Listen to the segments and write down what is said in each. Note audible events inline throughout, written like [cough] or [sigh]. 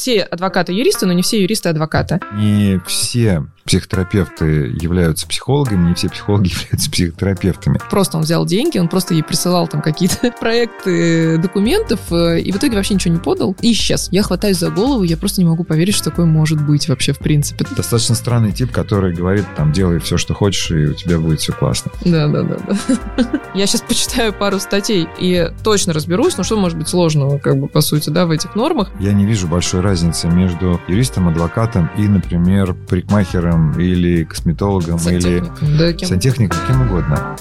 все адвокаты юристы, но не все юристы адвокаты. Не все психотерапевты являются психологами, не все психологи [laughs] являются психотерапевтами. Просто он взял деньги, он просто ей присылал там какие-то [laughs] проекты документов, э, и в итоге вообще ничего не подал, и исчез. Я хватаюсь за голову, я просто не могу поверить, что такое может быть вообще в принципе. Достаточно странный тип, который говорит, там, делай все, что хочешь, и у тебя будет все классно. Да, да, да, да. [laughs] Я сейчас почитаю пару статей и точно разберусь, ну что может быть сложного, как бы, по сути, да, в этих нормах. Я не вижу большой разницы между юристом, адвокатом и, например, парикмахером или косметологом или да, кем... сантехником, кем угодно.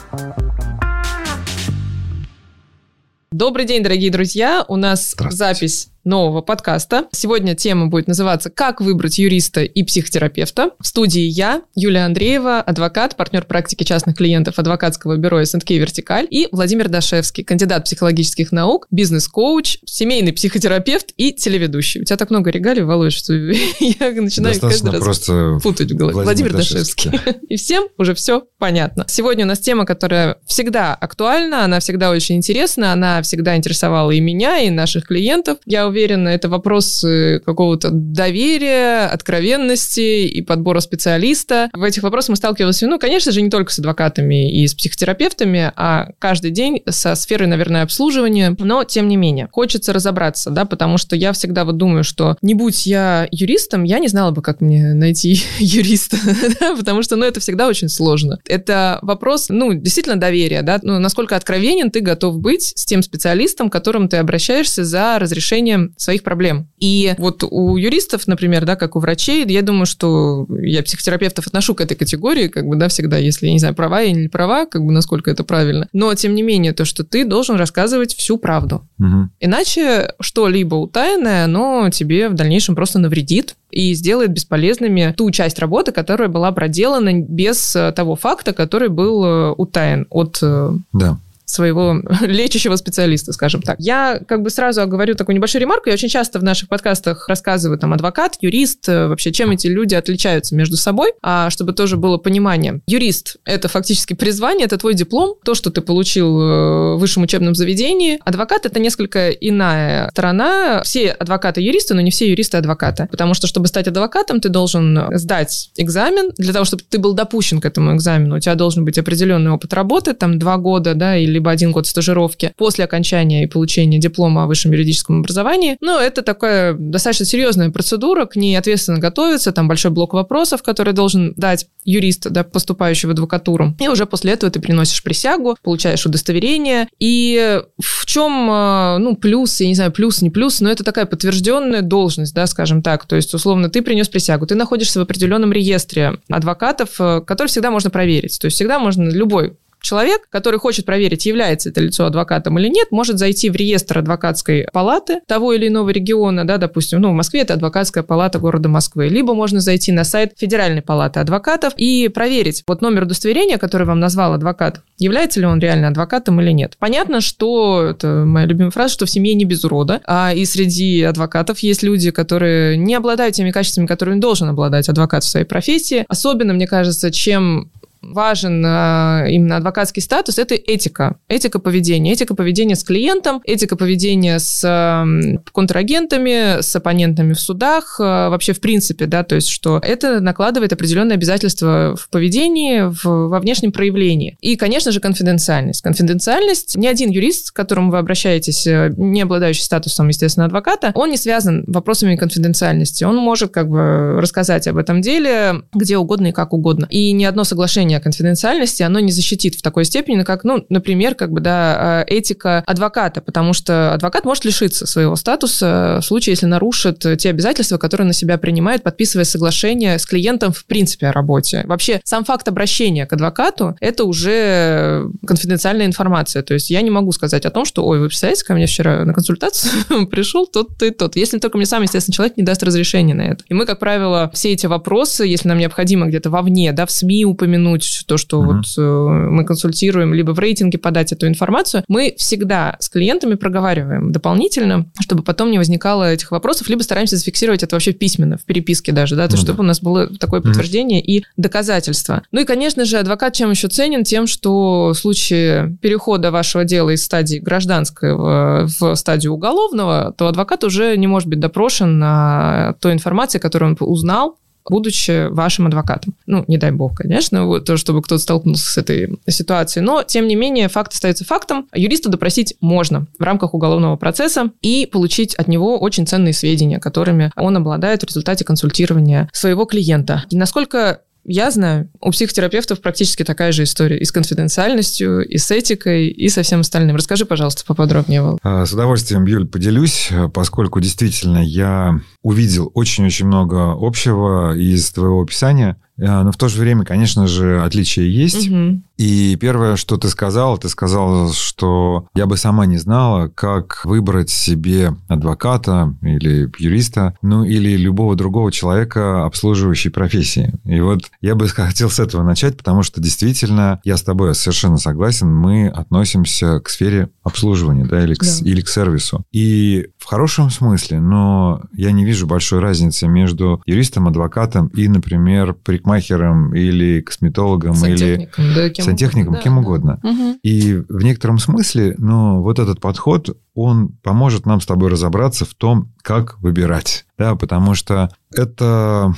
Добрый день, дорогие друзья. У нас запись нового подкаста. Сегодня тема будет называться «Как выбрать юриста и психотерапевта». В студии я, Юлия Андреева, адвокат, партнер практики частных клиентов адвокатского бюро СНК «Вертикаль» и Владимир Дашевский, кандидат психологических наук, бизнес-коуч, семейный психотерапевт и телеведущий. У тебя так много регалий, Володь, что [laughs] я начинаю Достаточно каждый раз просто путать в голове. Владимир Владимир Дашевский. [laughs] И всем уже все понятно. Сегодня у нас тема, которая всегда актуальна, она всегда очень интересна, она всегда интересовала и меня, и наших клиентов. Я уверена, это вопрос какого-то доверия, откровенности и подбора специалиста. В этих вопросах мы сталкивались, ну, конечно же, не только с адвокатами и с психотерапевтами, а каждый день со сферой, наверное, обслуживания. Но, тем не менее, хочется разобраться, да, потому что я всегда вот думаю, что не будь я юристом, я не знала бы, как мне найти [laughs] юриста, [laughs] да, потому что, ну, это всегда очень сложно. Это вопрос, ну, действительно доверия, да, ну, насколько откровенен ты готов быть с тем специалистом, к которому ты обращаешься за разрешением своих проблем. И вот у юристов, например, да, как у врачей, я думаю, что я психотерапевтов отношу к этой категории, как бы, да, всегда, если я не знаю, права я или не права, как бы, насколько это правильно. Но, тем не менее, то, что ты должен рассказывать всю правду. Угу. Иначе что-либо утаянное, оно тебе в дальнейшем просто навредит и сделает бесполезными ту часть работы, которая была проделана без того факта, который был э, утаян от э, Да своего [laughs] лечащего специалиста, скажем так. Я как бы сразу говорю такую небольшую ремарку. Я очень часто в наших подкастах рассказываю там адвокат, юрист, э, вообще чем эти люди отличаются между собой, а чтобы тоже было понимание. Юрист – это фактически призвание, это твой диплом, то, что ты получил э, в высшем учебном заведении. Адвокат – это несколько иная сторона. Все адвокаты юристы, но не все юристы адвокаты. Потому что, чтобы стать адвокатом, ты должен сдать экзамен. Для того, чтобы ты был допущен к этому экзамену, у тебя должен быть определенный опыт работы, там два года, да, или либо один год стажировки после окончания и получения диплома о высшем юридическом образовании. Но это такая достаточно серьезная процедура, к ней ответственно готовиться, там большой блок вопросов, который должен дать юрист, да, поступающий в адвокатуру. И уже после этого ты приносишь присягу, получаешь удостоверение. И в чем, э, ну, плюс, я не знаю, плюс, не плюс, но это такая подтвержденная должность, да, скажем так. То есть, условно, ты принес присягу, ты находишься в определенном реестре адвокатов, э, который всегда можно проверить. То есть, всегда можно любой Человек, который хочет проверить, является это лицо адвокатом или нет, может зайти в реестр адвокатской палаты того или иного региона, да, допустим, ну, в Москве это адвокатская палата города Москвы, либо можно зайти на сайт Федеральной палаты адвокатов и проверить вот номер удостоверения, который вам назвал адвокат, является ли он реально адвокатом или нет. Понятно, что, это моя любимая фраза, что в семье не без урода, а и среди адвокатов есть люди, которые не обладают теми качествами, которыми должен обладать адвокат в своей профессии. Особенно, мне кажется, чем важен э, именно адвокатский статус, это этика. Этика поведения. Этика поведения с клиентом, этика поведения с э, контрагентами, с оппонентами в судах, э, вообще в принципе, да, то есть что это накладывает определенные обязательства в поведении, в, во внешнем проявлении. И, конечно же, конфиденциальность. Конфиденциальность, ни один юрист, к которому вы обращаетесь, э, не обладающий статусом, естественно, адвоката, он не связан вопросами конфиденциальности. Он может как бы рассказать об этом деле где угодно и как угодно. И ни одно соглашение нарушение конфиденциальности, оно не защитит в такой степени, как, ну, например, как бы, да, э, этика адвоката, потому что адвокат может лишиться своего статуса в случае, если нарушит те обязательства, которые на себя принимает, подписывая соглашение с клиентом в принципе о работе. Вообще, сам факт обращения к адвокату – это уже конфиденциальная информация. То есть я не могу сказать о том, что, ой, вы представляете, ко мне вчера на консультацию [laughs] пришел тот-то и тот. Если только мне сам, естественно, человек не даст разрешения на это. И мы, как правило, все эти вопросы, если нам необходимо где-то вовне, да, в СМИ упомянуть, упомянуть то, что угу. вот э, мы консультируем, либо в рейтинге подать эту информацию, мы всегда с клиентами проговариваем дополнительно, чтобы потом не возникало этих вопросов, либо стараемся зафиксировать это вообще письменно, в переписке даже, да, то, ну, чтобы да. у нас было такое подтверждение и доказательство. Ну и, конечно же, адвокат чем еще ценен? Тем, что в случае перехода вашего дела из стадии гражданского в стадию уголовного, то адвокат уже не может быть допрошен на той информации, которую он узнал будучи вашим адвокатом. Ну, не дай бог, конечно, вот, чтобы кто-то столкнулся с этой ситуацией. Но, тем не менее, факт остается фактом. Юриста допросить можно в рамках уголовного процесса и получить от него очень ценные сведения, которыми он обладает в результате консультирования своего клиента. И насколько я знаю, у психотерапевтов практически такая же история и с конфиденциальностью, и с этикой, и со всем остальным. Расскажи, пожалуйста, поподробнее, Вол. А, с удовольствием, Юль, поделюсь, поскольку действительно я увидел очень-очень много общего из твоего описания. А, но в то же время, конечно же, отличия есть. Угу. И первое, что ты сказал, ты сказал, что я бы сама не знала, как выбрать себе адвоката или юриста, ну или любого другого человека, обслуживающей профессии. И вот я бы [laughs] хотел с этого начать, потому что действительно, я с тобой совершенно согласен, мы относимся к сфере обслуживания, да, или к, да. или к сервису. И в хорошем смысле, но я не вижу большой разницы между юристом, адвокатом и, например, парикмахером парикмахером или косметологом или да, кем сантехником, угодно, кем да, угодно. Да. И в некотором смысле, ну, вот этот подход, он поможет нам с тобой разобраться в том, как выбирать. Да, потому что это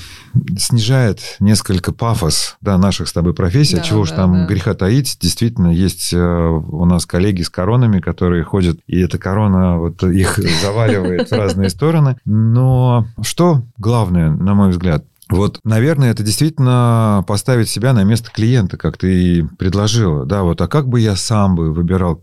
снижает несколько пафос да, наших с тобой профессий. Да, Чего да, уж там да. греха таить. Действительно, есть э, у нас коллеги с коронами, которые ходят, и эта корона вот их [laughs] заваливает в разные стороны. Но что главное, на мой взгляд, вот, наверное, это действительно поставить себя на место клиента, как ты и предложила. Да, вот, а как бы я сам бы выбирал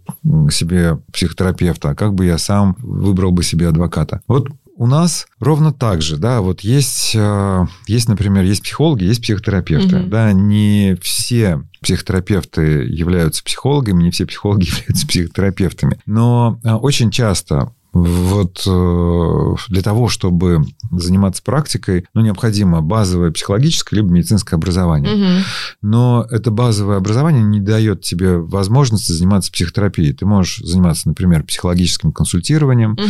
себе психотерапевта, а как бы я сам выбрал бы себе адвоката? Вот у нас ровно так же, да, вот есть, э, есть, например, есть психологи, есть психотерапевты, угу. да, не все психотерапевты являются психологами, не все психологи [laughs] являются психотерапевтами, но э, очень часто вот э, для того, чтобы заниматься практикой, ну, необходимо базовое психологическое либо медицинское образование. Угу. Но это базовое образование не дает тебе возможности заниматься психотерапией. Ты можешь заниматься, например, психологическим консультированием угу.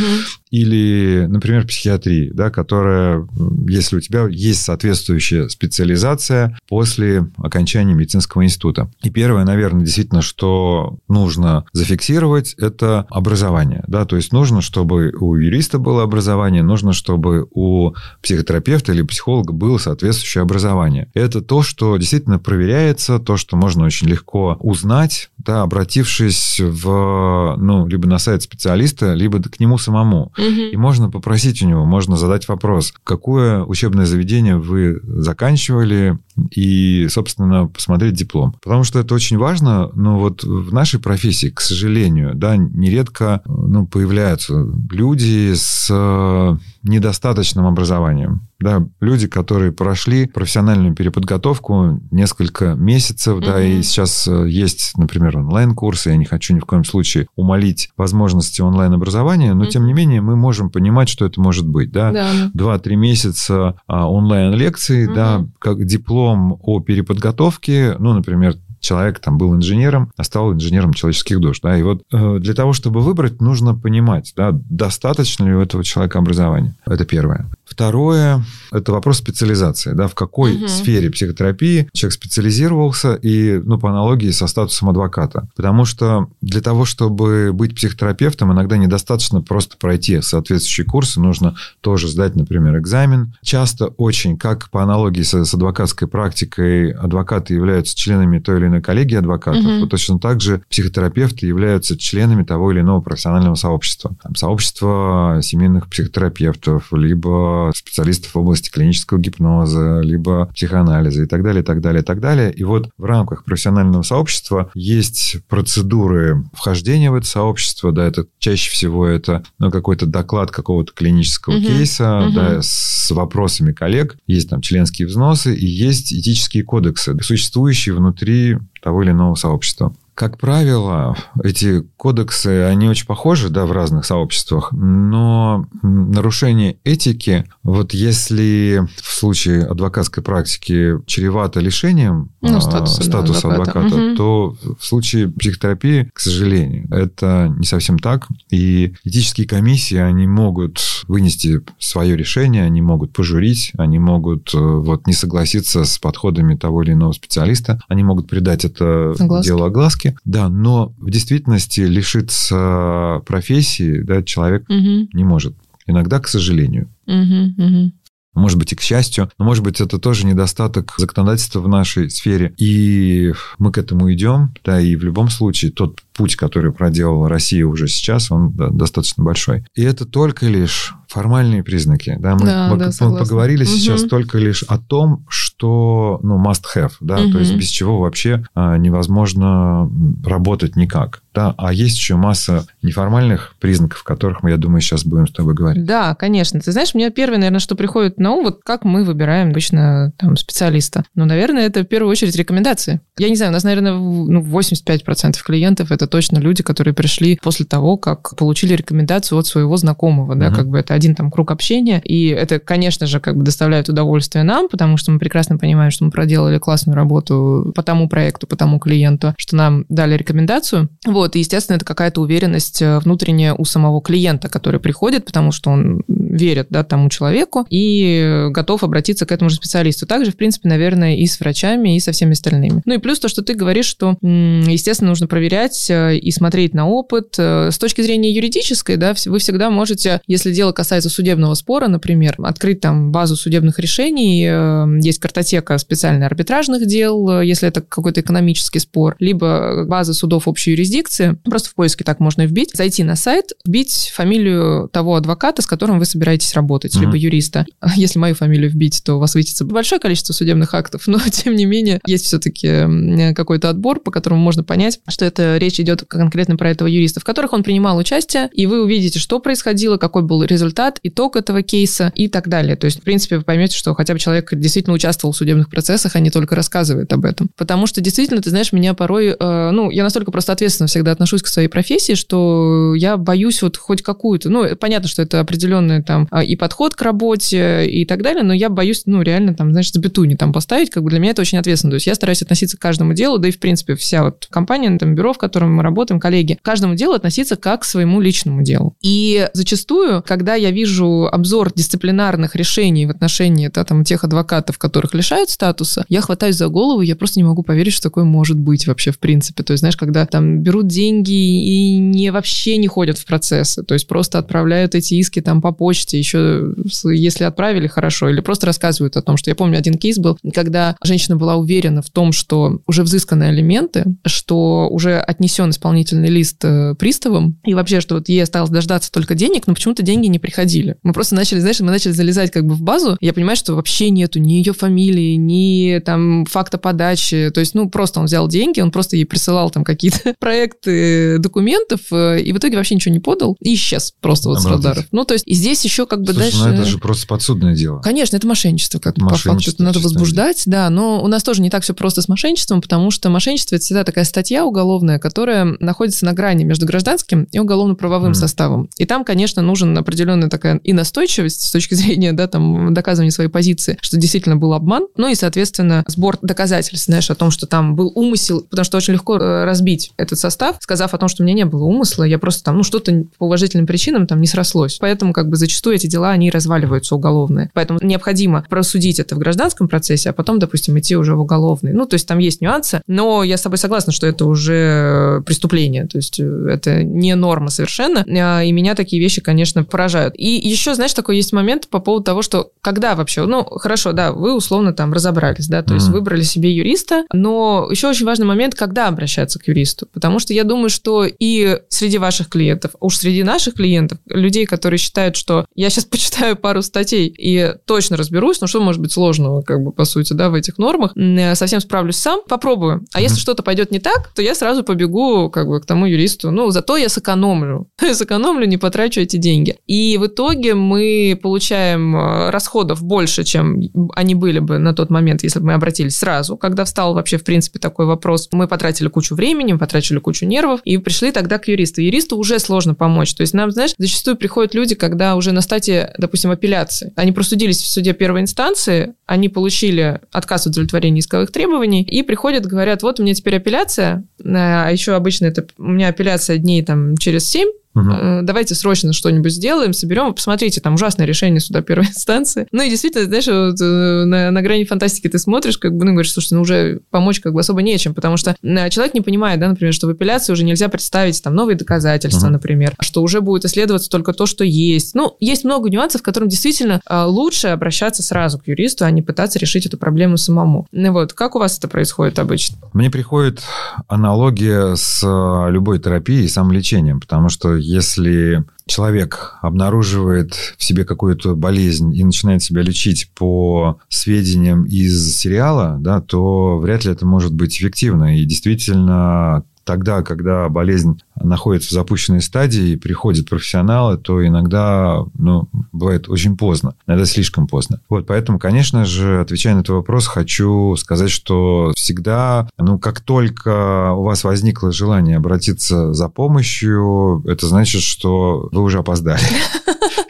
Или, например, психиатрией, да, которая, если у тебя есть соответствующая специализация после окончания медицинского института. И первое, наверное, действительно, что нужно зафиксировать, это образование. Да, то есть нужно, чтобы у юриста было образование, нужно, чтобы у психотерапевта или психолога было соответствующее образование. Это то, что действительно проверяется, то, что можно очень легко узнать, да, обратившись в, ну, либо на сайт специалиста, либо к нему самому. И можно попросить у него, можно задать вопрос, какое учебное заведение вы заканчивали, и, собственно, посмотреть диплом. Потому что это очень важно, но вот в нашей профессии, к сожалению, да, нередко ну, появляются люди с э, недостаточным образованием. Да, люди, которые прошли профессиональную переподготовку несколько месяцев, mm-hmm. да, и сейчас э, есть, например, онлайн-курсы. Я не хочу ни в коем случае умолить возможности онлайн-образования, но mm-hmm. тем не менее мы можем понимать, что это может быть, да. Два-три месяца а, онлайн-лекций, mm-hmm. да, как диплом о переподготовке, ну, например, человек там был инженером, а стал инженером человеческих душ. Да? И вот э, для того, чтобы выбрать, нужно понимать, да, достаточно ли у этого человека образования. Это первое. Второе – это вопрос специализации. Да, в какой угу. сфере психотерапии человек специализировался и, ну, по аналогии со статусом адвоката. Потому что для того, чтобы быть психотерапевтом, иногда недостаточно просто пройти соответствующие курсы. Нужно тоже сдать, например, экзамен. Часто очень, как по аналогии с, с адвокатской практикой, адвокаты являются членами той или иной коллегии адвокатов, угу. вот точно так же психотерапевты являются членами того или иного профессионального сообщества. Там, сообщества семейных психотерапевтов, либо специалистов в области клинического гипноза, либо психоанализа и так далее, и так далее, и так далее. И вот в рамках профессионального сообщества есть процедуры вхождения в это сообщество, да, это чаще всего это ну, какой-то доклад какого-то клинического угу, кейса, угу. да, с вопросами коллег, есть там членские взносы и есть этические кодексы, существующие внутри того или иного сообщества. Как правило, эти кодексы, они очень похожи, да, в разных сообществах, но нарушение этики, вот если в случае адвокатской практики чревато лишением ну, статуса, статуса да, адвоката, адвоката угу. то в случае психотерапии, к сожалению, это не совсем так. И этические комиссии, они могут вынести свое решение, они могут пожурить, они могут э, вот не согласиться с подходами того или иного специалиста, они могут придать это огласки. дело огласки. Да, но в действительности лишиться профессии да, человек угу. не может. Иногда, к сожалению. Угу, угу может быть, и к счастью, но, может быть, это тоже недостаток законодательства в нашей сфере. И мы к этому идем, да, и в любом случае тот путь, который проделала Россия уже сейчас, он да, достаточно большой. И это только лишь формальные признаки. Да, мы, да, мы, да, мы поговорили угу. сейчас только лишь о том, что ну, must have, да, угу. то есть без чего вообще а, невозможно работать никак. Да, а есть еще масса неформальных признаков, о которых мы, я думаю, сейчас будем с тобой говорить. Да, конечно. Ты знаешь, мне первое, наверное, что приходит на ум, вот как мы выбираем обычно там специалиста. Ну, наверное, это в первую очередь рекомендации. Я не знаю, у нас, наверное, ну, 85% клиентов это точно люди, которые пришли после того, как получили рекомендацию от своего знакомого, да, угу. как бы это один там круг общения, и это, конечно же, как бы доставляет удовольствие нам, потому что мы прекрасно понимаем, что мы проделали классную работу по тому проекту, по тому клиенту, что нам дали рекомендацию. Вот, и, естественно, это какая-то уверенность э, внутренняя у самого клиента, который приходит, потому что он верит, да, тому человеку и готов обратиться к этому же специалисту. Также, в принципе, наверное, и с врачами, и со всеми остальными. Ну и плюс то, что ты говоришь, что, естественно, нужно проверять э, и смотреть на опыт. Э, с точки зрения юридической, да, вы всегда можете, если дело касается судебного спора, например, открыть там базу судебных решений, э, есть картотека специальных арбитражных дел, если это какой-то экономический спор, либо база судов общей юрисдикции. Просто в поиске так можно и вбить. Зайти на сайт, вбить фамилию того адвоката, с которым вы собираетесь работать, mm-hmm. либо юриста. [laughs] Если мою фамилию вбить, то у вас высится большое количество судебных актов, [laughs] но тем не менее есть все-таки какой-то отбор, по которому можно понять, что это речь идет конкретно про этого юриста, в которых он принимал участие, и вы увидите, что происходило, какой был результат, итог этого кейса и так далее. То есть, в принципе, вы поймете, что хотя бы человек действительно участвовал в судебных процессах, а не только рассказывает об этом. Потому что действительно, ты знаешь, меня порой, э, ну, я настолько просто ответственно всегда отношусь к своей профессии, что я боюсь вот хоть какую-то, ну, понятно, что это определенный там а, и подход к работе и так далее, но я боюсь, ну, реально там, знаешь, запятую не там поставить, как бы для меня это очень ответственно. То есть я стараюсь относиться к каждому делу, да и, в принципе, вся вот компания, там, бюро, в котором мы работаем, коллеги, к каждому делу относиться как к своему личному делу. И зачастую, когда я вижу обзор дисциплинарных решений в отношении да, там, тех адвокатов, которых лишают статуса, я хватаюсь за голову, я просто не могу поверить, что такое может быть вообще в принципе. То есть, знаешь, когда там берут деньги и не вообще не ходят в процессы, то есть просто отправляют эти иски там по почте, еще если отправили, хорошо, или просто рассказывают о том, что я помню один кейс был, когда женщина была уверена в том, что уже взысканы алименты, что уже отнесен исполнительный лист э, приставам, и вообще, что вот ей осталось дождаться только денег, но почему-то деньги не приходили. Мы просто начали, знаешь, мы начали залезать как бы в базу, я понимаю, что вообще нету ни ее фамилии, ни там факта подачи, то есть, ну, просто он взял деньги, он просто ей присылал там какие-то [laughs] проекты документов, э, и в итоге вообще ничего не подал, и исчез просто вот Обалдеть. с радаров. Ну, то есть, и здесь еще как бы Слушай, дальше... ну это же просто подсудное дело. Конечно, это мошенничество, как по факту, это надо возбуждать, да, но у нас тоже не так все просто с мошенничеством, потому что мошенничество это всегда такая статья уголовная, которая находится на грани между гражданским и уголовно-правовым mm. составом. И там, конечно, нужен определенная такая и настойчивость с точки [laughs] зрения, да, там, доказывания своей позиции, что действительно был обман, ну и, соответственно, сбор доказательств, знаешь, о том, что там был умысел, потому что очень легко э, разбить этот состав, сказав о том, что у меня не было умысла, я просто там, ну, что-то по уважительным причинам там не срослось. Поэтому, как бы, зачастую эти дела, они разваливаются уголовные. Поэтому необходимо просудить это в гражданском процессе, а потом, допустим, идти уже в уголовный. Ну, то есть там есть нюансы, но я с тобой согласна, что это уже преступление, то есть э, это не норма совершенно, а, и меня такие вещи, конечно, поражают. И еще, знаешь, такой есть момент по поводу того, что когда вообще, ну, хорошо, да, вы условно там разобрались, да, то mm. есть выбрали себе юриста, но еще очень важный момент, когда обращаться к юристу, потому что я думаю, что и среди ваших клиентов, уж среди наших клиентов, людей, которые считают, что я сейчас [laughs] почитаю пару статей и точно разберусь, ну что может быть сложного, как бы, по сути, да, в этих нормах, э, совсем справлюсь сам, попробую. А mm-hmm. если что-то пойдет не так, то я сразу побегу, как бы, к тому юристу. Ну, зато я сэкономлю. [laughs] сэкономлю, не потрачу эти деньги. И в итоге мы получаем э, расходов больше, чем они были бы на тот момент, если бы мы обратились сразу, когда встал вообще, в принципе, такой вопрос. Мы потратили кучу времени, мы потратили кучу нервов и пришли тогда к юристу. Юристу уже сложно помочь. То есть нам, знаешь, зачастую приходят люди, когда уже на стадии, допустим, апелляции. Они просудились в суде первой инстанции, они получили отказ от удовлетворения исковых требований и приходят, говорят, вот у меня теперь апелляция, э, а еще обычно это у меня апелляция дней там через 7, Угу. Давайте срочно что-нибудь сделаем, соберем. Посмотрите, там ужасное решение суда первой [laughs] инстанции. Ну и действительно, знаешь, вот э, на, на грани фантастики ты смотришь, как бы, ну, говоришь, слушай, ну уже помочь как бы особо нечем, потому что э, человек не понимает, да, например, что в апелляции уже нельзя представить там новые доказательства, угу. например, что уже будет исследоваться только то, что есть. Ну, есть много нюансов, в которым действительно лучше обращаться сразу к юристу, а не пытаться решить эту проблему самому. Ну вот, как у вас это происходит обычно? Мне приходит аналогия с любой терапией, самолечением, потому что если человек обнаруживает в себе какую-то болезнь и начинает себя лечить по сведениям из сериала, да, то вряд ли это может быть эффективно. И действительно, тогда, когда болезнь находится в запущенной стадии и приходят профессионалы, то иногда, ну, бывает очень поздно, иногда слишком поздно. Вот, поэтому, конечно же, отвечая на этот вопрос, хочу сказать, что всегда, ну, как только у вас возникло желание обратиться за помощью, это значит, что вы уже опоздали.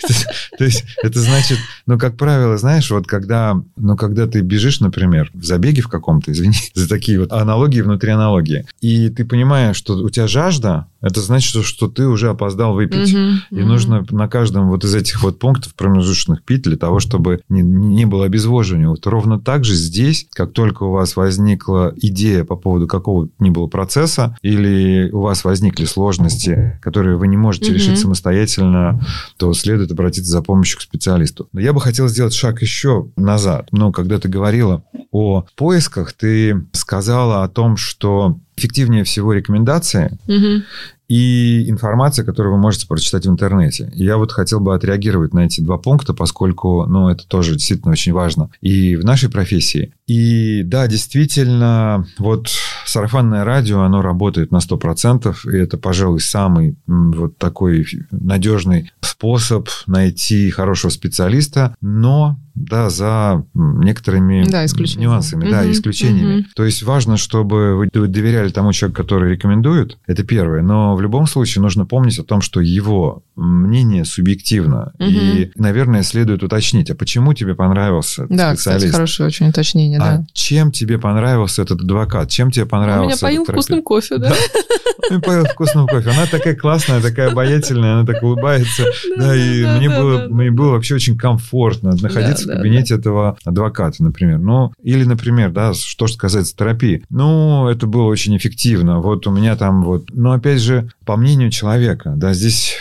[laughs] То есть это значит, ну, как правило, знаешь, вот когда, ну, когда ты бежишь, например, в забеге в каком-то, извини [laughs] за такие вот аналогии внутри аналогии, и ты понимаешь, что у тебя жажда, это значит, что ты уже опоздал выпить. Угу, и угу. нужно на каждом вот из этих вот пунктов промежуточных пить для того, чтобы не, не было обезвоживания. Вот ровно так же здесь, как только у вас возникла идея по поводу какого-то ни было процесса, или у вас возникли сложности, которые вы не можете угу. решить самостоятельно, то следует обратиться за помощью к специалисту. Но я бы хотел сделать шаг еще назад. Но когда ты говорила о поисках, ты сказала о том, что эффективнее всего рекомендации угу. и информация, которую вы можете прочитать в интернете. И я вот хотел бы отреагировать на эти два пункта, поскольку, ну, это тоже действительно очень важно и в нашей профессии. И да, действительно, вот сарафанное радио, оно работает на 100%, и это, пожалуй, самый вот такой надежный способ найти хорошего специалиста, но да, за некоторыми да, нюансами, угу, да, исключениями. Угу. То есть важно, чтобы вы доверяли тому человеку, который рекомендует, это первое, но в любом случае нужно помнить о том, что его мнение субъективно, угу. и, наверное, следует уточнить, а почему тебе понравился да, специалист? Да, хорошее очень уточнение, а да. чем тебе понравился этот адвокат? Чем тебе понравился Он меня поил вкусным кофе, да? Он поил вкусным кофе. Она такая классная, такая обаятельная, она так улыбается. Да, и мне было мне было вообще очень комфортно находиться в кабинете этого адвоката, например. Ну, или, например, да, что же сказать терапии. Ну, это было очень эффективно. Вот у меня там вот... Но, опять же, по мнению человека, да, здесь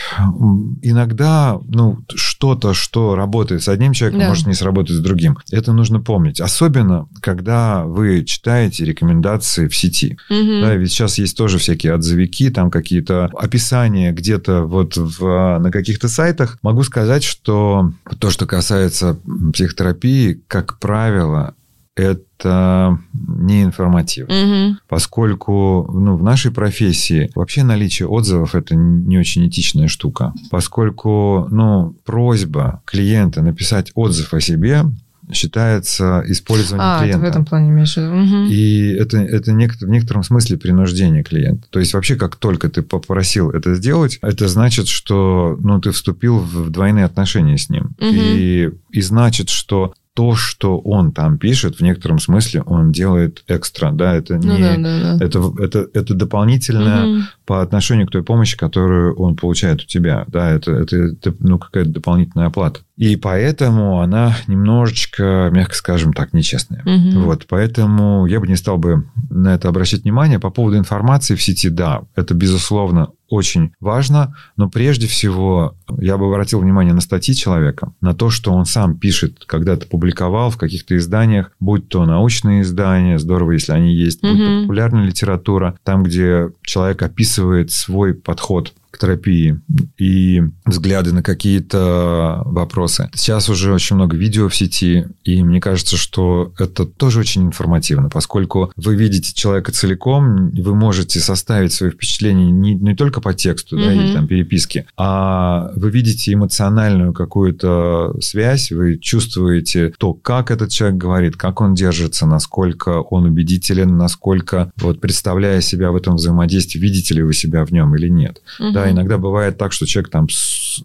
иногда, ну, что-то, что работает с одним человеком, да. может не сработать с другим. Это нужно помнить. Особенно, когда вы читаете рекомендации в сети. Угу. Да, ведь сейчас есть тоже всякие отзывики, там какие-то описания где-то вот в, на каких-то сайтах. Могу сказать, что то, что касается психотерапии, как правило, это не информативно. Угу. Поскольку ну, в нашей профессии вообще наличие отзывов это не очень этичная штука. Поскольку ну, просьба клиента написать отзыв о себе считается использованием а, клиента. А, в этом плане имеешь. Угу. И это, это в некотором смысле принуждение клиента. То есть вообще, как только ты попросил это сделать, это значит, что ну, ты вступил в двойные отношения с ним. Угу. И, и значит, что то, что он там пишет, в некотором смысле он делает экстра, да, это ну не, да, да, да. это это это дополнительное угу. по отношению к той помощи, которую он получает у тебя, да, это это, это ну какая-то дополнительная оплата. И поэтому она немножечко, мягко скажем так, нечестная. Угу. Вот, поэтому я бы не стал бы на это обращать внимание. По поводу информации в сети, да, это, безусловно, очень важно, но прежде всего я бы обратил внимание на статьи человека, на то, что он сам пишет, когда-то публиковал в каких-то изданиях, будь то научные издания, здорово, если они есть, будь то популярная литература, там, где человек описывает свой подход терапии и взгляды на какие-то вопросы. Сейчас уже очень много видео в сети, и мне кажется, что это тоже очень информативно, поскольку вы видите человека целиком, вы можете составить свои впечатления не, не только по тексту, mm-hmm. да, или там переписке, а вы видите эмоциональную какую-то связь, вы чувствуете то, как этот человек говорит, как он держится, насколько он убедителен, насколько, вот представляя себя в этом взаимодействии, видите ли вы себя в нем или нет. Mm-hmm. Да, иногда бывает так, что человек там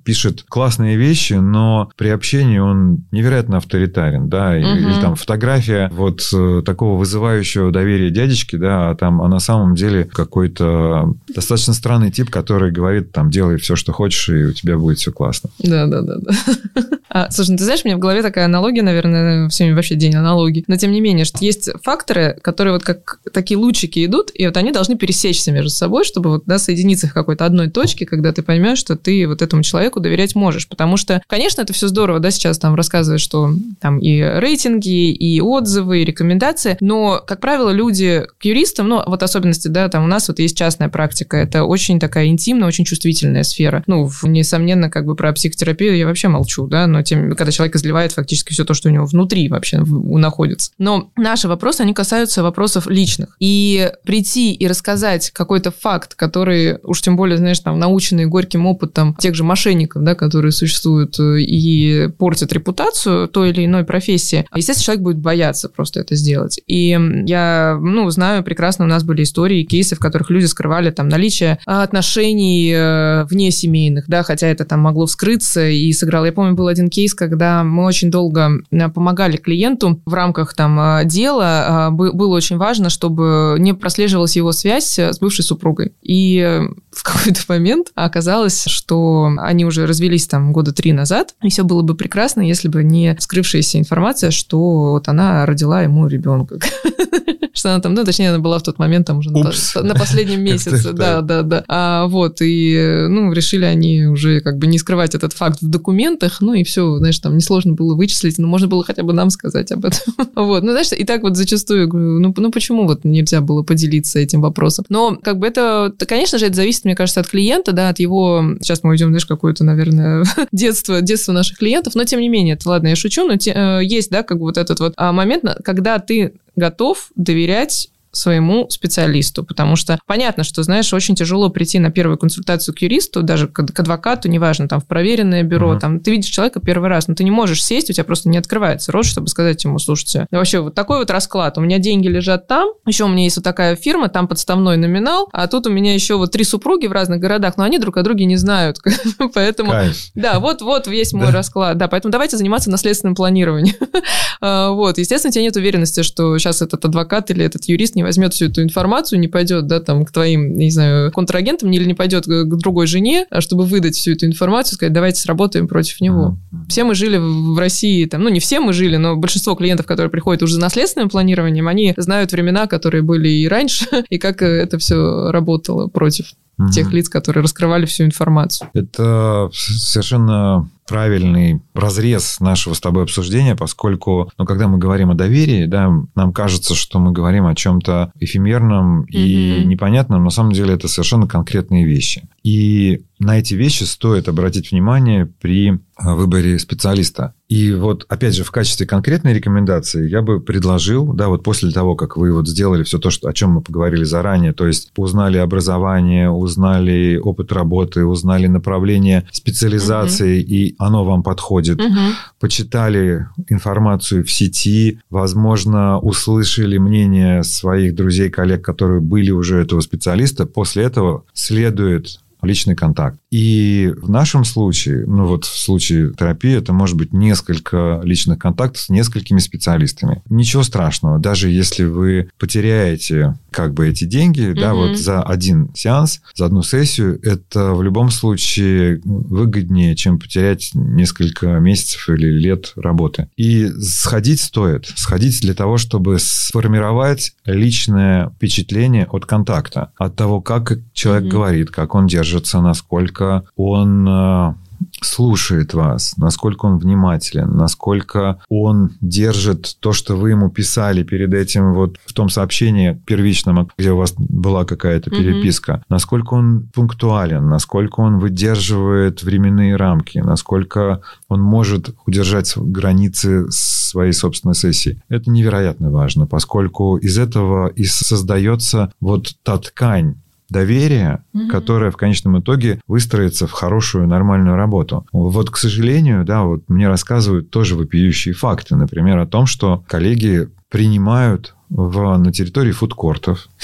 пишет классные вещи, но при общении он невероятно авторитарен, да, угу. или там фотография вот э, такого вызывающего доверия дядечки, да, а там, а на самом деле какой-то достаточно странный тип, который говорит, там, делай все, что хочешь, и у тебя будет все классно. Да, да, да, да. [laughs] А, слушай, ну, ты знаешь, у меня в голове такая аналогия, наверное, всеми вообще день аналогии. Но тем не менее, что есть факторы, которые вот как такие лучики идут, и вот они должны пересечься между собой, чтобы вот, да, соединиться в какой-то одной точке, когда ты поймешь, что ты вот этому человеку доверять можешь. Потому что, конечно, это все здорово, да, сейчас там рассказывают, что там и рейтинги, и отзывы, и рекомендации, но, как правило, люди к юристам, ну, вот особенности, да, там у нас вот есть частная практика, это очень такая интимная, очень чувствительная сфера. Ну, несомненно, как бы про психотерапию я вообще молчу, да, но тем, когда человек изливает фактически все то, что у него внутри вообще находится. Но наши вопросы, они касаются вопросов личных. И прийти и рассказать какой-то факт, который, уж тем более, знаешь, там, наученный горьким опытом тех же мошенников, да, которые существуют э, и портят репутацию той или иной профессии, естественно, человек будет бояться просто это сделать. И я, ну, знаю прекрасно, у нас были истории, кейсы, в которых люди скрывали там наличие отношений э, вне семейных, да, хотя это там могло вскрыться и сыграло. Я помню, был один кейс, когда мы очень долго э, помогали клиенту в рамках там дела. Было очень важно, чтобы не прослеживалась его связь с бывшей супругой. И в какой-то момент оказалось, что они уже развелись там года три назад, и все было бы прекрасно, если бы не скрывшаяся информация, что вот она родила ему ребенка. [laughs] что она там, ну, точнее, она была в тот момент там уже на, на последнем [laughs] месяце, да, да, да. А, вот, и, ну, решили они уже как бы не скрывать этот факт в документах, ну, и все, знаешь, там несложно было вычислить, но можно было хотя бы нам сказать об этом. [laughs] вот, ну, знаешь, и так вот зачастую, ну, ну, почему вот нельзя было поделиться этим вопросом? Но, как бы это, конечно же, это зависит, мне кажется, от клиента, да, от его, сейчас мы уйдем, знаешь, какое-то, наверное, [laughs] детство, детство наших клиентов, но, тем не менее, это, ладно, я шучу, но те, э, есть, да, как бы вот этот вот а, момент, когда ты готов доверять своему специалисту, потому что понятно, что, знаешь, очень тяжело прийти на первую консультацию к юристу, даже к, к адвокату, неважно, там, в проверенное бюро, uh-huh. там, ты видишь человека первый раз, но ты не можешь сесть, у тебя просто не открывается рот, чтобы сказать ему, слушайте, вообще вот такой вот расклад, у меня деньги лежат там, еще у меня есть вот такая фирма, там подставной номинал, а тут у меня еще вот три супруги в разных городах, но они друг о друге не знают, [laughs] поэтому, Кайф. да, вот, вот весь мой расклад, да, поэтому давайте заниматься наследственным планированием, [laughs] вот, естественно, у тебя нет уверенности, что сейчас этот адвокат или этот юрист не возьмет всю эту информацию, не пойдет, да, там, к твоим, не знаю, контрагентам или не пойдет к другой жене, а чтобы выдать всю эту информацию, сказать, давайте сработаем против него. Все мы жили в России, там, ну, не все мы жили, но большинство клиентов, которые приходят уже за наследственным планированием, они знают времена, которые были и раньше, [laughs] и как это все работало против тех лиц, которые раскрывали всю информацию. Это совершенно правильный разрез нашего с тобой обсуждения, поскольку, ну, когда мы говорим о доверии, да, нам кажется, что мы говорим о чем-то эфемерном и непонятном, на самом деле это совершенно конкретные вещи. И на эти вещи стоит обратить внимание при а, выборе специалиста. И вот, опять же, в качестве конкретной рекомендации я бы предложил, да, вот после того, как вы вот сделали все то, что, о чем мы поговорили заранее, то есть узнали образование, узнали опыт работы, узнали направление специализации, угу. и оно вам подходит, угу. почитали информацию в сети, возможно, услышали мнение своих друзей, коллег, которые были уже этого специалиста, после этого следует личный контакт. И в нашем случае, ну вот в случае терапии, это может быть несколько личных контактов с несколькими специалистами. Ничего страшного, даже если вы потеряете как бы эти деньги, mm-hmm. да, вот за один сеанс, за одну сессию, это в любом случае выгоднее, чем потерять несколько месяцев или лет работы. И сходить стоит. Сходить для того, чтобы сформировать личное впечатление от контакта, от того, как человек mm-hmm. говорит, как он держится, насколько он э, слушает вас, насколько он внимателен, насколько он держит то, что вы ему писали перед этим вот в том сообщении первичном, где у вас была какая-то переписка, mm-hmm. насколько он пунктуален, насколько он выдерживает временные рамки, насколько он может удержать границы своей собственной сессии. Это невероятно важно, поскольку из этого и создается вот та ткань, доверия, угу. которое в конечном итоге выстроится в хорошую, нормальную работу. Вот, к сожалению, да, вот мне рассказывают тоже вопиющие факты, например, о том, что коллеги принимают в, на территории фудкортов. [laughs]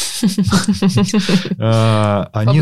А, они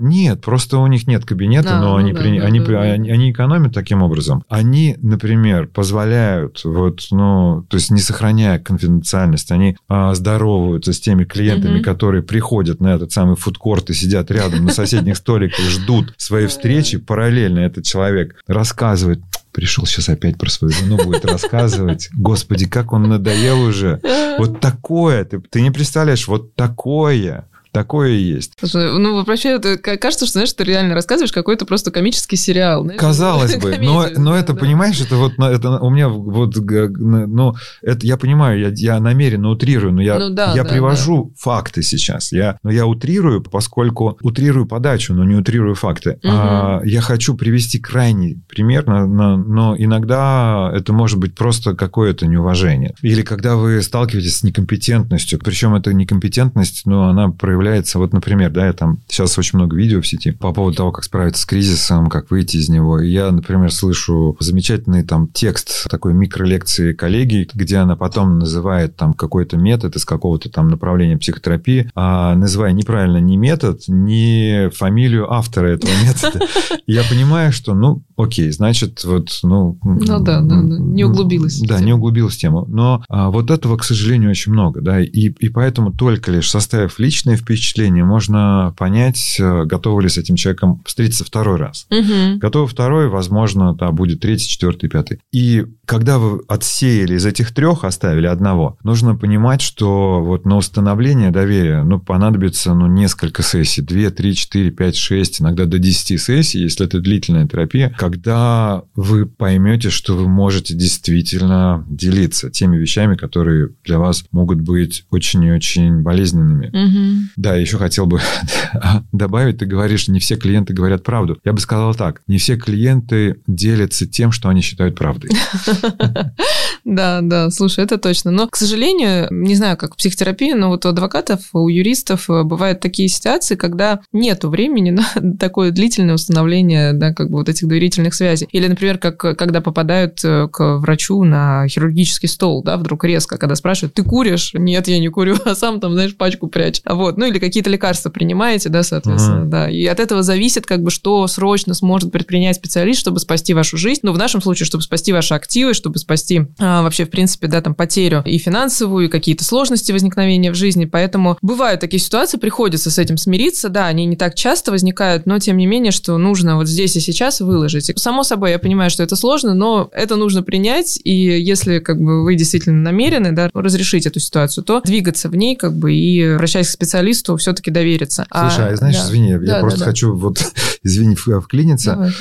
Нет, просто у них нет кабинета, но ну они экономят таким образом. Они, например, позволяют, вот, ну, то есть не сохраняя конфиденциальность, они а, здороваются с теми клиентами, которые приходят на этот самый фудкорт и сидят рядом на соседних [laughs] столиках, ждут своей встречи. Параллельно этот человек рассказывает, пришел сейчас опять про свою жену, будет рассказывать. Господи, как он надоел уже. [laughs] Вот такое, ты, ты не представляешь, вот такое. Такое есть. Слушай, ну, вообще, это, кажется, что, знаешь, ты реально рассказываешь какой-то просто комический сериал. Знаешь, Казалось [laughs] бы, но, но это, да. понимаешь, это вот, это у меня вот, ну, это я понимаю, я, я намеренно утрирую, но я, ну, да, я да, привожу да. факты сейчас. Я, но я утрирую, поскольку утрирую подачу, но не утрирую факты. Угу. А, я хочу привести крайний пример, но, но иногда это может быть просто какое-то неуважение. Или когда вы сталкиваетесь с некомпетентностью, причем эта некомпетентность, ну, она проявляется проявляется, вот, например, да, я там сейчас очень много видео в сети по поводу того, как справиться с кризисом, как выйти из него. И я, например, слышу замечательный там текст такой микролекции коллеги, где она потом называет там какой-то метод из какого-то там направления психотерапии, а называя неправильно ни метод, ни фамилию автора этого метода. [laughs] Я понимаю, что, ну, окей, значит, вот, ну... Ну да, да, да. не углубилась. Да, не углубилась тему. Но а, вот этого, к сожалению, очень много, да, и, и поэтому только лишь составив личное впечатление, можно понять, э, готовы ли с этим человеком встретиться второй раз. Угу. Готовы второй, возможно, да, будет третий, четвертый, пятый. И когда вы отсеяли из этих трех, оставили одного, нужно понимать, что вот на установление доверия, ну, понадобится, ну, несколько сессий, 2, 3, 4, 5, 6, иногда до 10 сессий, если это длительная терапия, когда вы поймете, что вы можете действительно делиться теми вещами, которые для вас могут быть очень и очень болезненными. Угу. Да, еще хотел бы [laughs] добавить, ты говоришь, не все клиенты говорят правду. Я бы сказал так, не все клиенты делятся тем, что они считают правдой. [laughs] Да, да, слушай, это точно. Но, к сожалению, не знаю, как в психотерапии, но вот у адвокатов, у юристов э, бывают такие ситуации, когда нету времени [laughs] на такое длительное установление, да, как бы вот этих доверительных связей. Или, например, как когда попадают э, к врачу на хирургический стол, да, вдруг резко, когда спрашивают, ты куришь? Нет, я не курю, [laughs] а сам там, знаешь, пачку прячь. Вот, ну или какие-то лекарства принимаете, да, соответственно, uh-huh. да. И от этого зависит, как бы, что срочно сможет предпринять специалист, чтобы спасти вашу жизнь. Ну, в нашем случае, чтобы спасти ваши активы, чтобы спасти а, вообще, в принципе, да, там, потерю и финансовую, и какие-то сложности возникновения в жизни. Поэтому бывают такие ситуации, приходится с этим смириться, да, они не так часто возникают, но тем не менее, что нужно вот здесь и сейчас выложить. Само собой, я понимаю, что это сложно, но это нужно принять, и если как бы вы действительно намерены, да, разрешить эту ситуацию, то двигаться в ней, как бы, и обращаясь к специалисту, все-таки довериться. Слушай, а, а знаешь, да. извини, да, я просто да, хочу вот, извини, вклиниться. Давай,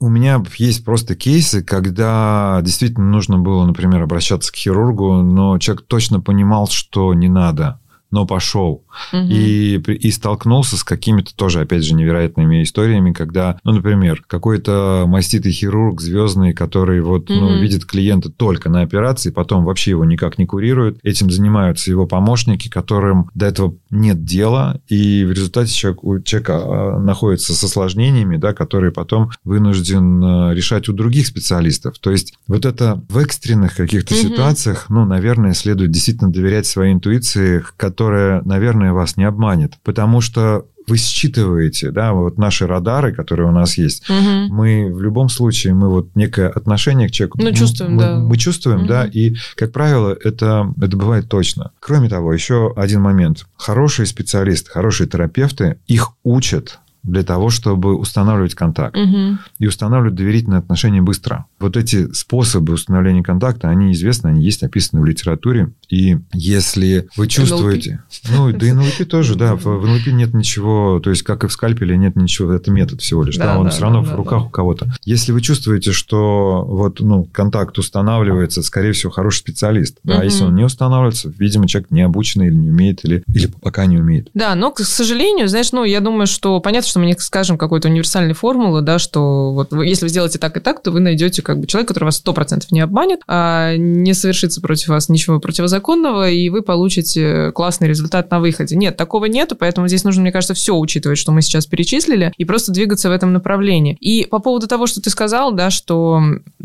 У меня есть просто кейсы, когда действительно нужно было, например, обращаться к хирургу, но человек точно понимал, что не надо но пошел. Угу. И, и столкнулся с какими-то тоже, опять же, невероятными историями, когда, ну, например, какой-то маститый хирург звездный, который вот, угу. ну, видит клиента только на операции, потом вообще его никак не курирует. Этим занимаются его помощники, которым до этого нет дела, и в результате человек, у человека а, находится с осложнениями, да, которые потом вынужден а, решать у других специалистов. То есть вот это в экстренных каких-то угу. ситуациях, ну, наверное, следует действительно доверять своей интуиции, которая которая, наверное, вас не обманет. Потому что вы считываете, да, вот наши радары, которые у нас есть, угу. мы в любом случае, мы вот некое отношение к человеку... Ну, чувствуем, мы, да. Мы чувствуем, угу. да, и, как правило, это, это бывает точно. Кроме того, еще один момент. Хорошие специалисты, хорошие терапевты, их учат для того, чтобы устанавливать контакт. Угу. И устанавливать доверительные отношения быстро. Вот эти способы установления контакта, они известны, они есть описаны в литературе. И если вы чувствуете... НЛП? Ну, да и НЛП тоже, да. В НЛП нет ничего, то есть, как и в скальпеле, нет ничего, это метод всего лишь. Да, Да, он да, все равно да, в руках да. у кого-то. Если вы чувствуете, что вот, ну, контакт устанавливается, скорее всего, хороший специалист. Да, Мгм. если он не устанавливается, видимо, человек не обученный или не умеет, или, или пока не умеет. Да, но, к сожалению, знаешь, ну, я думаю, что понятно, что мы не скажем какой-то универсальной формулы, да, что вот если вы сделаете так и так, то вы найдете как бы человека, который вас 100% не обманет, а не совершится против вас ничего противозаконного, и вы получите классный результат на выходе. Нет, такого нету, поэтому здесь нужно, мне кажется, все учитывать, что мы сейчас перечислили, и просто двигаться в этом направлении. И по поводу того, что ты сказал, да, что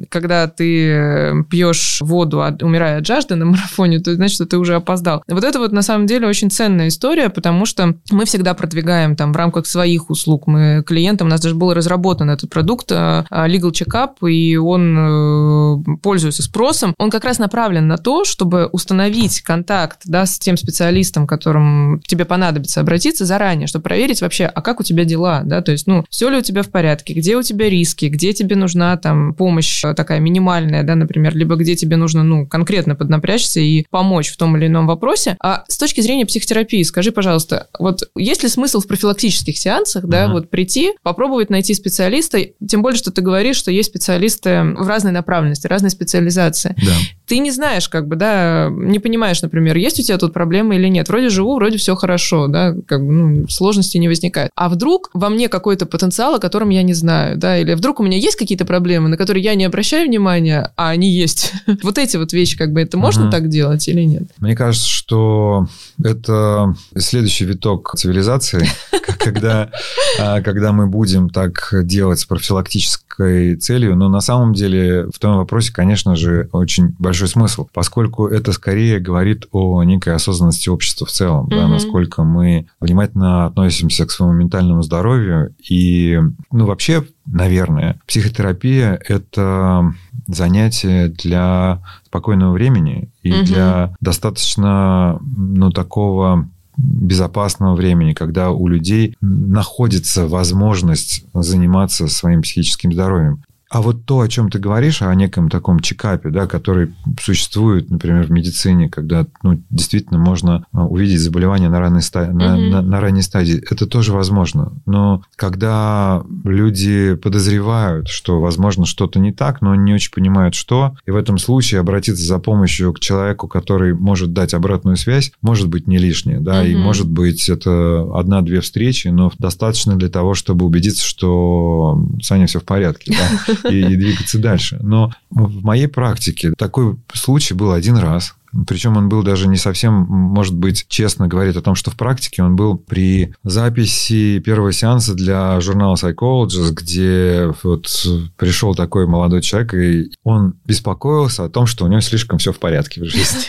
когда ты пьешь воду, умирая от жажды на марафоне, то значит, что ты уже опоздал. Вот это вот на самом деле очень ценная история, потому что мы всегда продвигаем там в рамках своих услуг. Мы клиентам, у нас даже был разработан этот продукт э, Legal Checkup, и он э, пользуется спросом. Он как раз направлен на то, чтобы установить контакт да, с тем специалистом, к которому тебе понадобится обратиться заранее, чтобы проверить вообще, а как у тебя дела, да, то есть, ну, все ли у тебя в порядке, где у тебя риски, где тебе нужна там помощь э, такая минимальная, да, например, либо где тебе нужно, ну, конкретно поднапрячься и помочь в том или ином вопросе. А с точки зрения психотерапии, скажи, пожалуйста, вот есть ли смысл в профилактических сеансах, да, Мгм. вот прийти, попробовать найти специалиста, тем более, что ты говоришь, что есть специалисты в разной направленности, разной специализации. Да. Ты не знаешь, как бы, да, не понимаешь, например, есть у тебя тут проблемы или нет. Вроде живу, вроде все хорошо, да, как бы, ну, сложностей не возникает. А вдруг во мне какой-то потенциал, о котором я не знаю, да, или вдруг у меня есть какие-то проблемы, на которые я не обращаю внимания, а они есть. [laughs] Вот эти вот вещи, как бы, это можно так делать или нет? Мне кажется, что это следующий виток цивилизации, [laughs] когда, когда мы будем так делать с профилактической целью. Но на самом деле в том вопросе, конечно же, очень большой смысл, поскольку это скорее говорит о некой осознанности общества в целом, да, Мгм. насколько мы внимательно относимся к своему ментальному здоровью. И, ну, вообще, наверное, психотерапия – это занятие для спокойного времени и Мгм. для достаточно, ну, такого безопасного времени, когда у людей находится возможность заниматься своим психическим здоровьем. А вот то, о чем ты говоришь, о неком таком чекапе, да, который существует, например, в медицине, когда ну, действительно можно а, увидеть заболевание на ранней, ста- на, Мгм. на- на ранней стадии, это тоже возможно. Но когда люди подозревают, что, возможно, что-то не так, но не очень понимают, что, и в этом случае обратиться за помощью к человеку, который может дать обратную связь, может быть не лишнее, да, и Мгм. может быть это одна-две встречи, но достаточно для того, чтобы убедиться, что с Аней все в порядке, да, [laughs] и, и двигаться дальше. Но в моей практике такой случай был один раз. Причем он был даже не совсем, может быть, честно говорит о том, что в практике он был при записи первого сеанса для журнала Psychologist, где вот пришел такой молодой человек, и он беспокоился о том, что у него слишком все в порядке в жизни.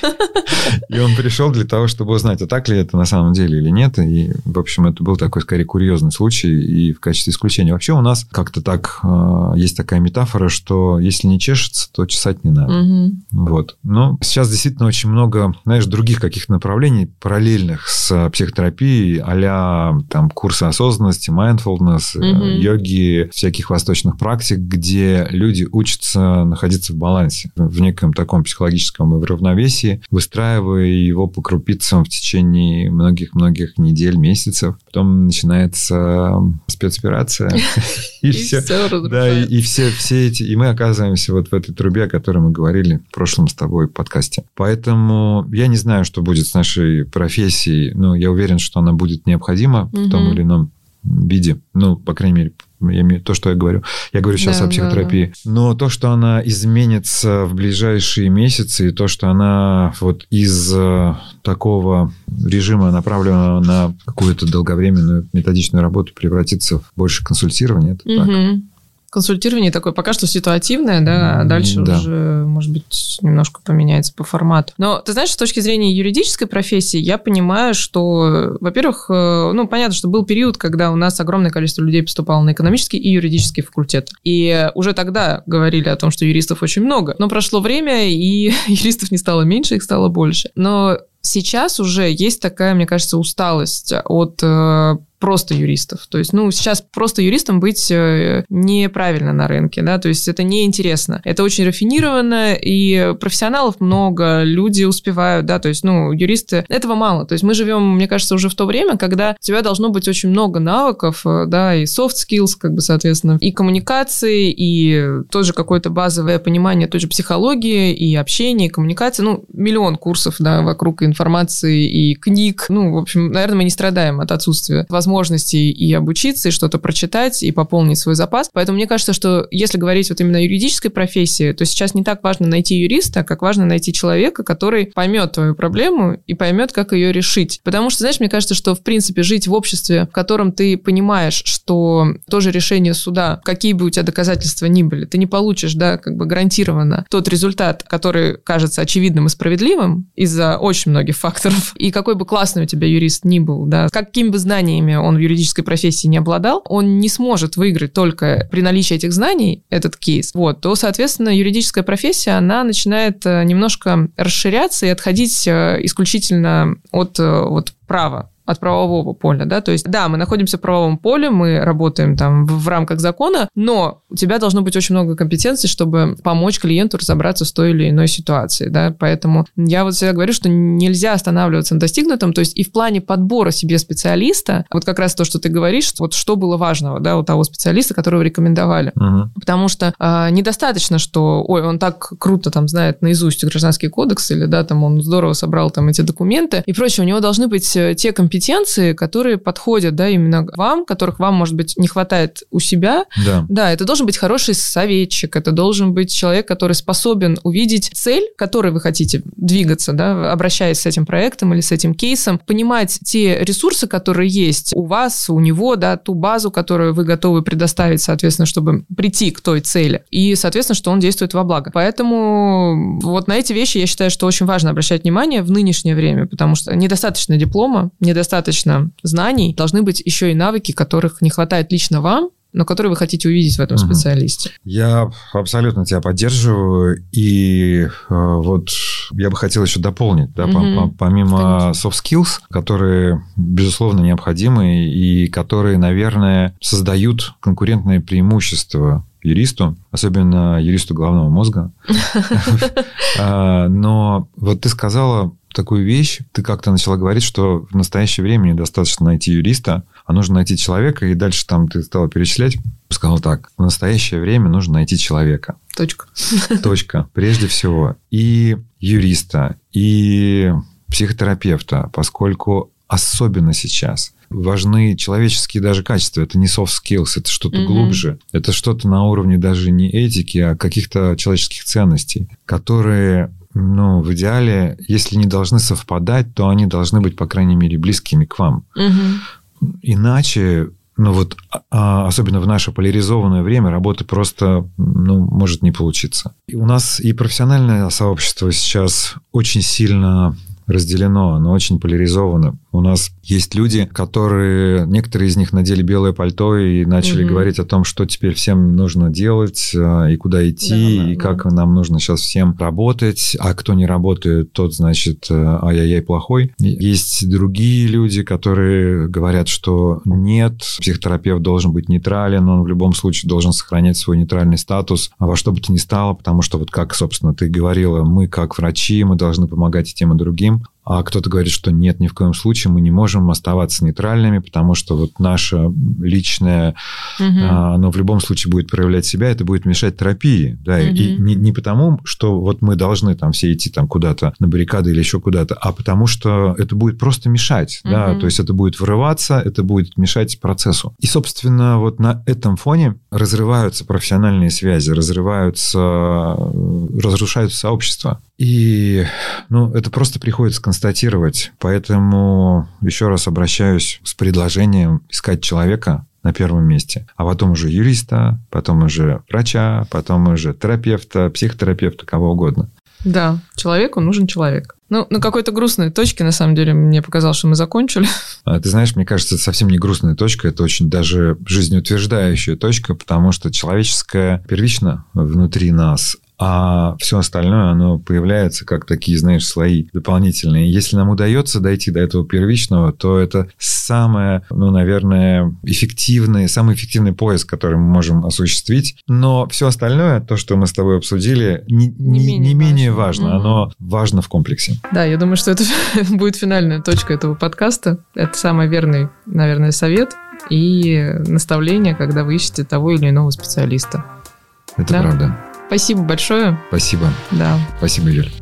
И он пришел для того, чтобы узнать, а так ли это на самом деле или нет. И, в общем, это был такой, скорее, курьезный случай и в качестве исключения. Вообще у нас как-то так, э, есть такая метафора, что если не чешется, то чесать не надо. Вот. Но сейчас действительно очень много, знаешь, других каких-то направлений параллельных с психотерапией, а там курсы осознанности, mindfulness, э, Мгм. йоги, всяких восточных практик, где люди учатся находиться в балансе, в неком таком психологическом равновесии, выстраивая его по крупицам в течение многих-многих недель, месяцев. Потом начинается спецоперация, [laughs] и все. Да, и, все эти, и мы оказываемся вот в этой трубе, о которой мы говорили в прошлом с тобой подкасте. Поэтому я не знаю, что будет с нашей профессией, но я уверен, что она будет необходима в том или ином виде. Ну, по крайней мере, я имею то, что я говорю. Я говорю сейчас Да, о да, психотерапии. Но то, что она изменится в ближайшие месяцы, и то, что она вот из э, такого режима, направленного на какую-то долговременную методичную работу, превратится в больше консультирования, это так. Консультирование такое пока что ситуативное, да, а дальше да. уже, может быть, немножко поменяется по формату. Но ты знаешь, с точки зрения юридической профессии, я понимаю, что, во-первых, э, ну, понятно, что был период, когда у нас огромное количество людей поступало на экономический и юридический факультет. И уже тогда говорили о том, что юристов очень много. Но прошло время, и [laughs] юристов не стало меньше, их стало больше. Но сейчас уже есть такая, мне кажется, усталость от э, просто юристов. То есть, ну, сейчас просто юристом быть э, неправильно на рынке, да, то есть это неинтересно. Это очень рафинированно, и профессионалов много, люди успевают, да, то есть, ну, юристы, этого мало. То есть мы живем, мне кажется, уже в то время, когда у тебя должно быть очень много навыков, э, да, и soft skills, как бы, соответственно, и коммуникации, и тоже какое-то базовое понимание той же психологии, и общения, и коммуникации, ну, миллион курсов, да, вокруг информации и книг. Ну, в общем, наверное, мы не страдаем от отсутствия возможностей и обучиться, и что-то прочитать, и пополнить свой запас. Поэтому мне кажется, что если говорить вот именно о юридической профессии, то сейчас не так важно найти юриста, как важно найти человека, который поймет твою проблему и поймет, как ее решить. Потому что, знаешь, мне кажется, что, в принципе, жить в обществе, в котором ты понимаешь, что тоже решение суда, какие бы у тебя доказательства ни были, ты не получишь, да, как бы гарантированно тот результат, который кажется очевидным и справедливым из-за очень многих факторов. И какой бы классный у тебя юрист ни был, да, какими бы знаниями он в юридической профессии не обладал, он не сможет выиграть только при наличии этих знаний этот кейс. Вот, то, соответственно, юридическая профессия, она начинает э, немножко расширяться и отходить э, исключительно от э, вот права от правового поля, да, то есть, да, мы находимся в правовом поле, мы работаем там в, в рамках закона, но у тебя должно быть очень много компетенций, чтобы помочь клиенту разобраться с той или иной ситуацией, да, поэтому я вот всегда говорю, что нельзя останавливаться на достигнутом, то есть и в плане подбора себе специалиста, вот как раз то, что ты говоришь, вот что было важного, да, у того специалиста, которого рекомендовали, угу. потому что э, недостаточно, что, ой, он так круто там знает наизусть гражданский кодекс или, да, там он здорово собрал там эти документы. И прочее, у него должны быть э, те компетенции, компетенции, которые подходят, да, именно вам, которых вам, может быть, не хватает у себя. Да. Да, это должен быть хороший советчик, это должен быть человек, который способен увидеть цель, к которой вы хотите двигаться, да, обращаясь с этим проектом или с этим кейсом, понимать те ресурсы, которые есть у вас, у него, да, ту базу, которую вы готовы предоставить, соответственно, чтобы прийти к той цели. И, соответственно, что он действует во благо. Поэтому вот на эти вещи я считаю, что очень важно обращать внимание в нынешнее время, потому что недостаточно диплома, недостаточно достаточно знаний, должны быть еще и навыки, которых не хватает лично вам, но которые вы хотите увидеть в этом угу. специалисте. Я абсолютно тебя поддерживаю. И э, вот я бы хотел еще дополнить, да, угу. помимо Конечно. soft skills, которые, безусловно, необходимы и которые, наверное, создают конкурентное преимущество юристу, особенно юристу головного мозга. [laughs] [laughs] А, но вот ты сказала такую вещь. Ты как-то начала говорить, что в настоящее время недостаточно найти юриста, а нужно найти человека, и дальше там ты стала перечислять. Сказал так, в настоящее время нужно найти человека. Точка. [laughs] Точка. Прежде всего. И юриста, и психотерапевта, поскольку особенно сейчас важны человеческие даже качества. Это не soft skills, это что-то mm-hmm. глубже. Это что-то на уровне даже не этики, а каких-то человеческих ценностей, которые ну, в идеале, если не должны совпадать, то они должны быть, по крайней мере, близкими к вам. Угу. Иначе, ну вот, а, особенно в наше поляризованное время, работы просто, ну, может не получиться. И у нас и профессиональное сообщество сейчас очень сильно разделено, оно очень поляризовано. У нас есть люди, которые, некоторые из них надели белое пальто и начали угу. говорить о том, что теперь всем нужно делать, а, и куда идти, да, да, и да. как нам нужно сейчас всем работать, а кто не работает, тот, значит, э, ай-яй-яй плохой. Есть другие люди, которые говорят, что нет, психотерапевт должен быть нейтрален, он в любом случае должен сохранять свой нейтральный статус во что бы то ни стало, потому что вот как, собственно, ты говорила, мы как врачи, мы должны помогать и тем, и другим а кто-то говорит, что нет, ни в коем случае мы не можем оставаться нейтральными, потому что вот наше личное, угу. оно в любом случае будет проявлять себя, это будет мешать терапии, да, угу. и не, не потому, что вот мы должны там все идти там куда-то на баррикады или еще куда-то, а потому что это будет просто мешать, угу. да, то есть это будет вырываться, это будет мешать процессу. И, собственно, вот на этом фоне разрываются профессиональные связи, разрываются, разрушаются сообщества. И, ну, это просто приходится констатировать. Поэтому еще раз обращаюсь с предложением искать человека на первом месте, а потом уже юриста, потом уже врача, потом уже терапевта, психотерапевта, кого угодно. Да, человеку нужен человек. Ну, на какой-то грустной точке, на самом деле, мне показалось, что мы закончили. [laughs] А, ты знаешь, мне кажется, это совсем не грустная точка, это очень даже жизнеутверждающая точка, потому что человеческое первично внутри нас, а все остальное, оно появляется как такие, знаешь, слои дополнительные. Если нам удается дойти до этого первичного, то это самое, ну, наверное, эффективный, самый эффективный поиск, который мы можем осуществить. Но все остальное, то, что мы с тобой обсудили, не, не, не менее, не менее важно. важно. Оно важно в комплексе. Да, я думаю, что это [laughs] будет финальная точка этого подкаста. Это самый верный, наверное, совет и наставление, когда вы ищете того или иного специалиста. Это да? правда. Спасибо большое. Спасибо. Да. Спасибо, Юль.